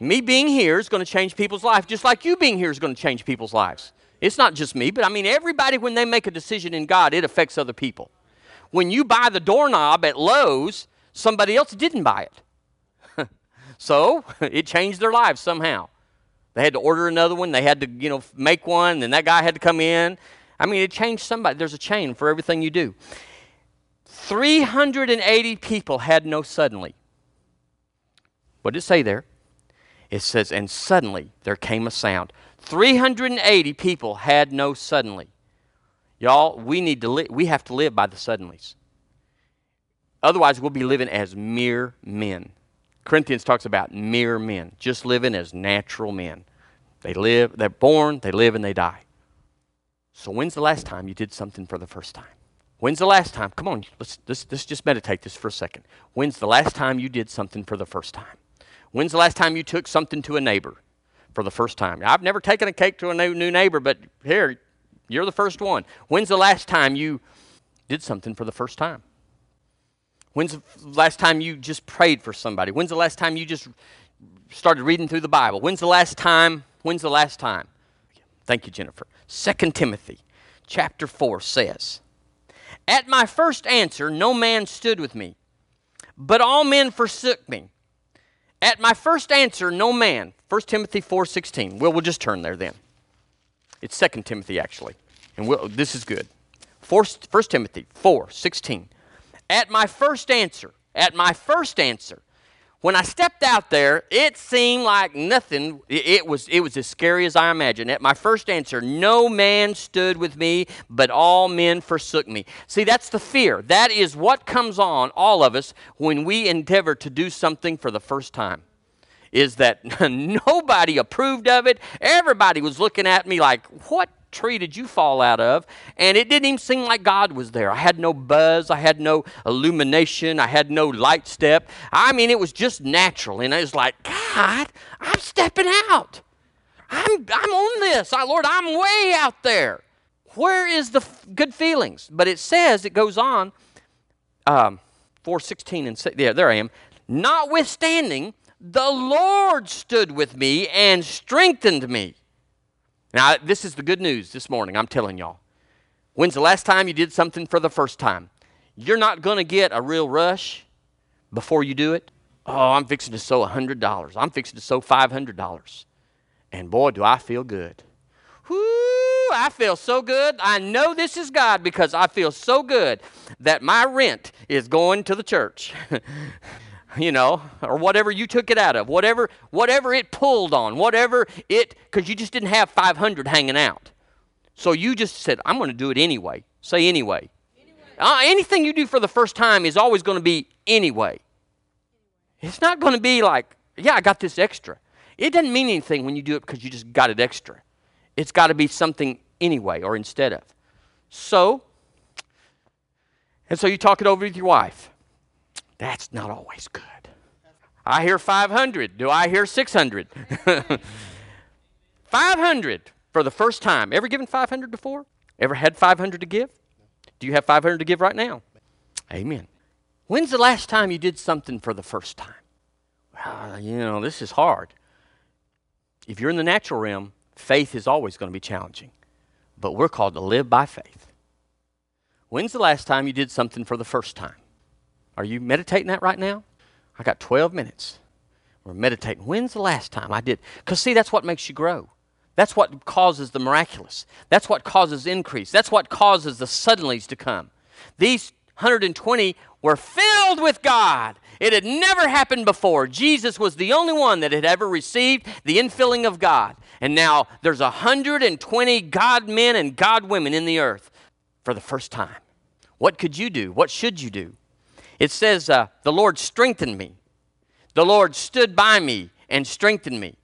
Me being here is going to change people's lives, just like you being here is going to change people's lives. It's not just me, but I mean, everybody, when they make a decision in God, it affects other people. When you buy the doorknob at Lowe's, somebody else didn't buy it. so it changed their lives somehow. They had to order another one. They had to, you know, make one. Then that guy had to come in. I mean, it changed somebody. There's a chain for everything you do. 380 people had no suddenly. What did it say there? It says, and suddenly there came a sound. 380 people had no suddenly. Y'all, we need to li- we have to live by the suddenlies. Otherwise, we'll be living as mere men. Corinthians talks about mere men, just living as natural men. They live, they're born, they live, and they die. So, when's the last time you did something for the first time? When's the last time? Come on, let's, let's, let's just meditate this for a second. When's the last time you did something for the first time? When's the last time you took something to a neighbor for the first time? I've never taken a cake to a new, new neighbor, but here, you're the first one. When's the last time you did something for the first time? When's the last time you just prayed for somebody? When's the last time you just started reading through the Bible? When's the last time? When's the last time? Thank you, Jennifer. 2 Timothy chapter 4 says, At my first answer, no man stood with me, but all men forsook me. At my first answer, no man. 1 Timothy 4.16. Well, we'll just turn there then. It's 2 Timothy, actually. And we'll, this is good. 1 Timothy 4.16. At my first answer, at my first answer, when I stepped out there, it seemed like nothing. It was, it was as scary as I imagined. At my first answer, no man stood with me, but all men forsook me. See, that's the fear. That is what comes on all of us when we endeavor to do something for the first time. Is that nobody approved of it? Everybody was looking at me like, what tree did you fall out of? And it didn't even seem like God was there. I had no buzz, I had no illumination, I had no light step. I mean, it was just natural. And I was like, God, I'm stepping out. I'm, I'm on this. I, Lord, I'm way out there. Where is the f- good feelings? But it says, it goes on, um, 416 and 6, yeah, there I am. Notwithstanding, the Lord stood with me and strengthened me. Now, this is the good news this morning, I'm telling y'all. When's the last time you did something for the first time? You're not going to get a real rush before you do it. Oh, I'm fixing to sow $100. I'm fixing to sow $500. And boy, do I feel good. Whoo, I feel so good. I know this is God because I feel so good that my rent is going to the church. you know, or whatever you took it out of, whatever, whatever it pulled on, whatever it, because you just didn't have 500 hanging out. So you just said, I'm going to do it anyway. Say anyway. anyway. Uh, anything you do for the first time is always going to be anyway. It's not going to be like, yeah, I got this extra. It doesn't mean anything when you do it because you just got it extra. It's got to be something anyway or instead of. So, and so you talk it over with your wife. That's not always good. I hear 500. Do I hear 600? 500 for the first time. Ever given 500 before? Ever had 500 to give? Do you have 500 to give right now? Amen. When's the last time you did something for the first time? Well, you know, this is hard. If you're in the natural realm, faith is always going to be challenging. But we're called to live by faith. When's the last time you did something for the first time? Are you meditating that right now? I got 12 minutes. We're meditating. When's the last time I did? Because, see, that's what makes you grow. That's what causes the miraculous. That's what causes increase. That's what causes the suddenlies to come. These 120 were filled with God. It had never happened before. Jesus was the only one that had ever received the infilling of God. And now there's 120 God men and God women in the earth for the first time. What could you do? What should you do? It says, uh, The Lord strengthened me. The Lord stood by me and strengthened me.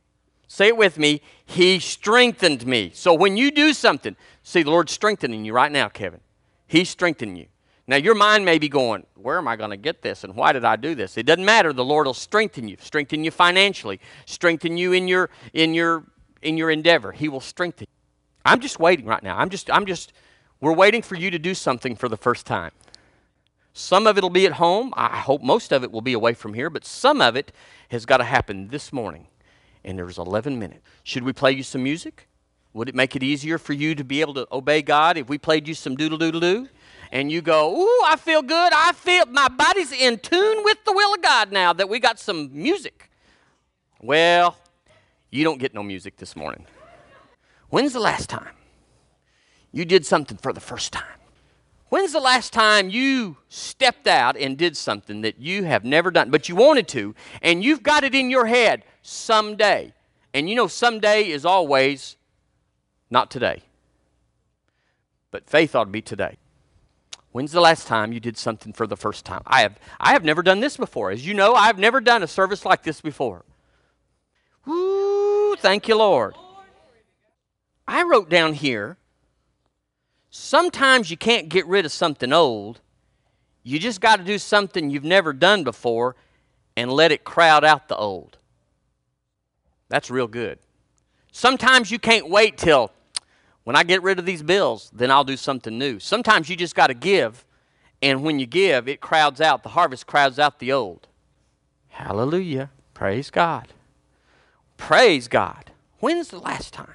Say it with me. He strengthened me. So when you do something, see, the Lord's strengthening you right now, Kevin. He's strengthening you. Now, your mind may be going, Where am I going to get this? And why did I do this? It doesn't matter. The Lord will strengthen you, strengthen you financially, strengthen you in your, in your, in your endeavor. He will strengthen you. I'm just waiting right now. I'm just, I'm just, we're waiting for you to do something for the first time. Some of it will be at home. I hope most of it will be away from here, but some of it has got to happen this morning. And there's 11 minutes. Should we play you some music? Would it make it easier for you to be able to obey God if we played you some doodle doodle doo? And you go, Ooh, I feel good. I feel my body's in tune with the will of God now that we got some music. Well, you don't get no music this morning. When's the last time you did something for the first time? When's the last time you stepped out and did something that you have never done, but you wanted to, and you've got it in your head someday? And you know, someday is always not today. But faith ought to be today. When's the last time you did something for the first time? I have, I have never done this before. As you know, I've never done a service like this before. Woo, thank you, Lord. I wrote down here Sometimes you can't get rid of something old. You just got to do something you've never done before and let it crowd out the old. That's real good. Sometimes you can't wait till when I get rid of these bills, then I'll do something new. Sometimes you just got to give, and when you give, it crowds out, the harvest crowds out the old. Hallelujah. Praise God. Praise God. When's the last time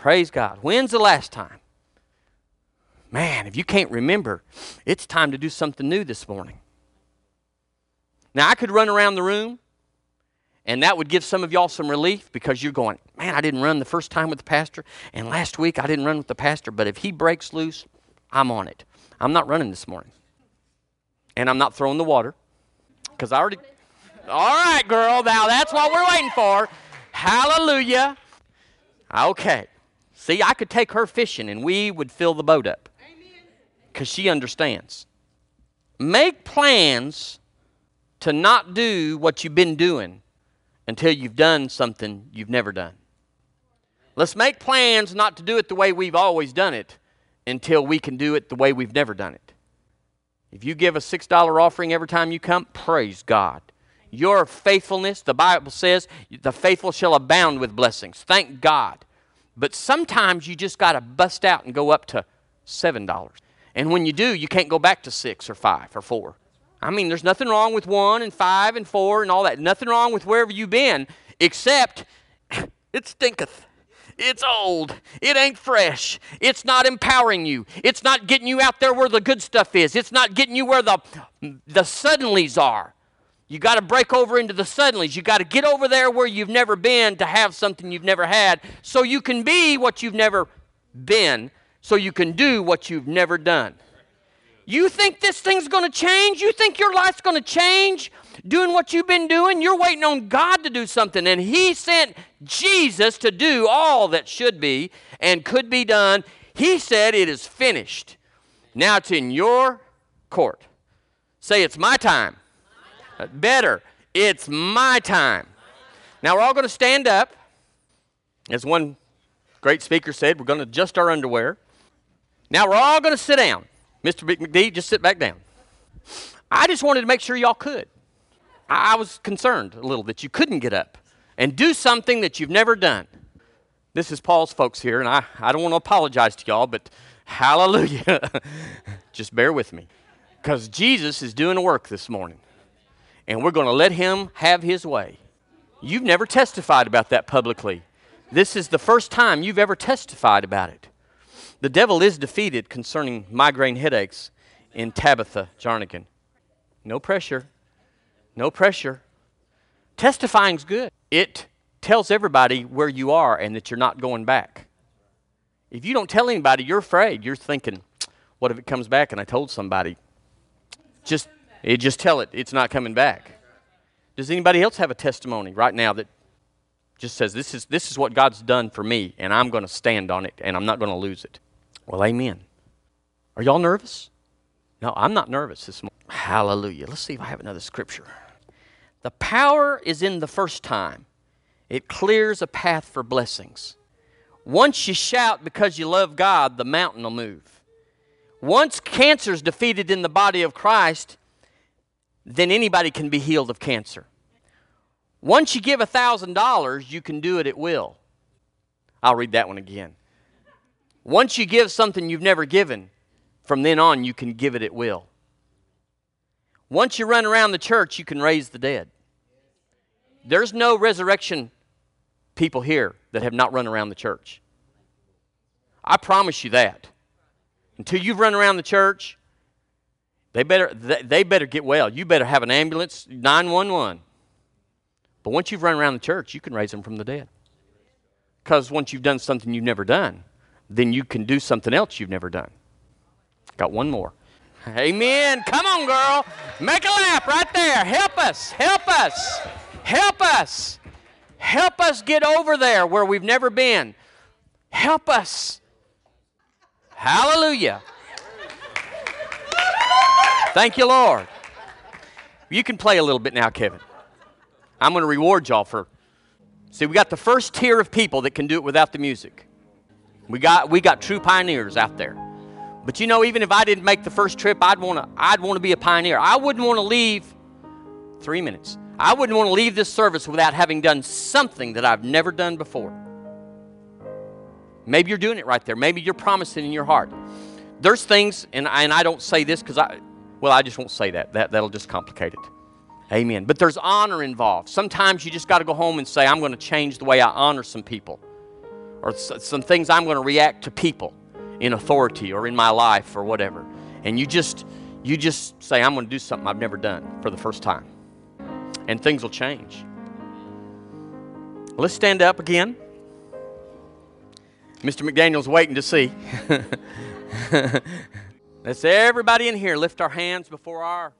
Praise God. When's the last time? Man, if you can't remember, it's time to do something new this morning. Now, I could run around the room, and that would give some of y'all some relief because you're going, man, I didn't run the first time with the pastor, and last week I didn't run with the pastor, but if he breaks loose, I'm on it. I'm not running this morning. And I'm not throwing the water because I already. All right, girl, now that's what we're waiting for. Hallelujah. Okay. See, I could take her fishing and we would fill the boat up because she understands. Make plans to not do what you've been doing until you've done something you've never done. Let's make plans not to do it the way we've always done it until we can do it the way we've never done it. If you give a $6 offering every time you come, praise God. Your faithfulness, the Bible says, the faithful shall abound with blessings. Thank God. But sometimes you just got to bust out and go up to $7. And when you do, you can't go back to 6 or 5 or 4. I mean, there's nothing wrong with 1 and 5 and 4 and all that. Nothing wrong with wherever you've been, except it stinketh. It's old. It ain't fresh. It's not empowering you. It's not getting you out there where the good stuff is. It's not getting you where the, the suddenlies are. You got to break over into the suddenlies. You got to get over there where you've never been to have something you've never had so you can be what you've never been, so you can do what you've never done. You think this thing's going to change? You think your life's going to change doing what you've been doing? You're waiting on God to do something, and He sent Jesus to do all that should be and could be done. He said, It is finished. Now it's in your court. Say, It's my time. Better, it's my time. Now we're all going to stand up. As one great speaker said, we're going to adjust our underwear. Now we're all going to sit down. Mr. McD, just sit back down. I just wanted to make sure y'all could. I was concerned a little that you couldn't get up and do something that you've never done. This is Paul's folks here, and I, I don't want to apologize to y'all, but hallelujah. just bear with me. Because Jesus is doing a work this morning and we're going to let him have his way. You've never testified about that publicly. This is the first time you've ever testified about it. The devil is defeated concerning migraine headaches in Tabitha Jarnigan. No pressure. No pressure. Testifying's good. It tells everybody where you are and that you're not going back. If you don't tell anybody, you're afraid. You're thinking, what if it comes back and I told somebody? Just you just tell it, it's not coming back. Does anybody else have a testimony right now that just says, this is, this is what God's done for me, and I'm going to stand on it, and I'm not going to lose it? Well, amen. Are y'all nervous? No, I'm not nervous this morning. Hallelujah. Let's see if I have another scripture. The power is in the first time, it clears a path for blessings. Once you shout because you love God, the mountain will move. Once cancer's defeated in the body of Christ, then anybody can be healed of cancer. Once you give $1,000, you can do it at will. I'll read that one again. Once you give something you've never given, from then on you can give it at will. Once you run around the church, you can raise the dead. There's no resurrection people here that have not run around the church. I promise you that. Until you've run around the church, they better, they better get well. You better have an ambulance, 911. But once you've run around the church, you can raise them from the dead. Because once you've done something you've never done, then you can do something else you've never done. Got one more. Amen. Come on, girl. Make a lap right there. Help us. Help us. Help us. Help us get over there where we've never been. Help us. Hallelujah. Thank you, Lord. You can play a little bit now, Kevin. I'm going to reward y'all for. See, we got the first tier of people that can do it without the music. We got we got true pioneers out there. But you know, even if I didn't make the first trip, I'd want to I'd want to be a pioneer. I wouldn't want to leave three minutes. I wouldn't want to leave this service without having done something that I've never done before. Maybe you're doing it right there. Maybe you're promising in your heart. There's things, and I, and I don't say this because I well, I just won't say that. that that'll just complicate it. Amen. But there's honor involved. Sometimes you just got to go home and say, I'm going to change the way I honor some people. or some things I'm going to react to people in authority or in my life or whatever. And you just you just say I'm going to do something I've never done for the first time. And things will change. Let's stand up again. Mr. McDaniel's waiting to see. Let's everybody in here lift our hands before our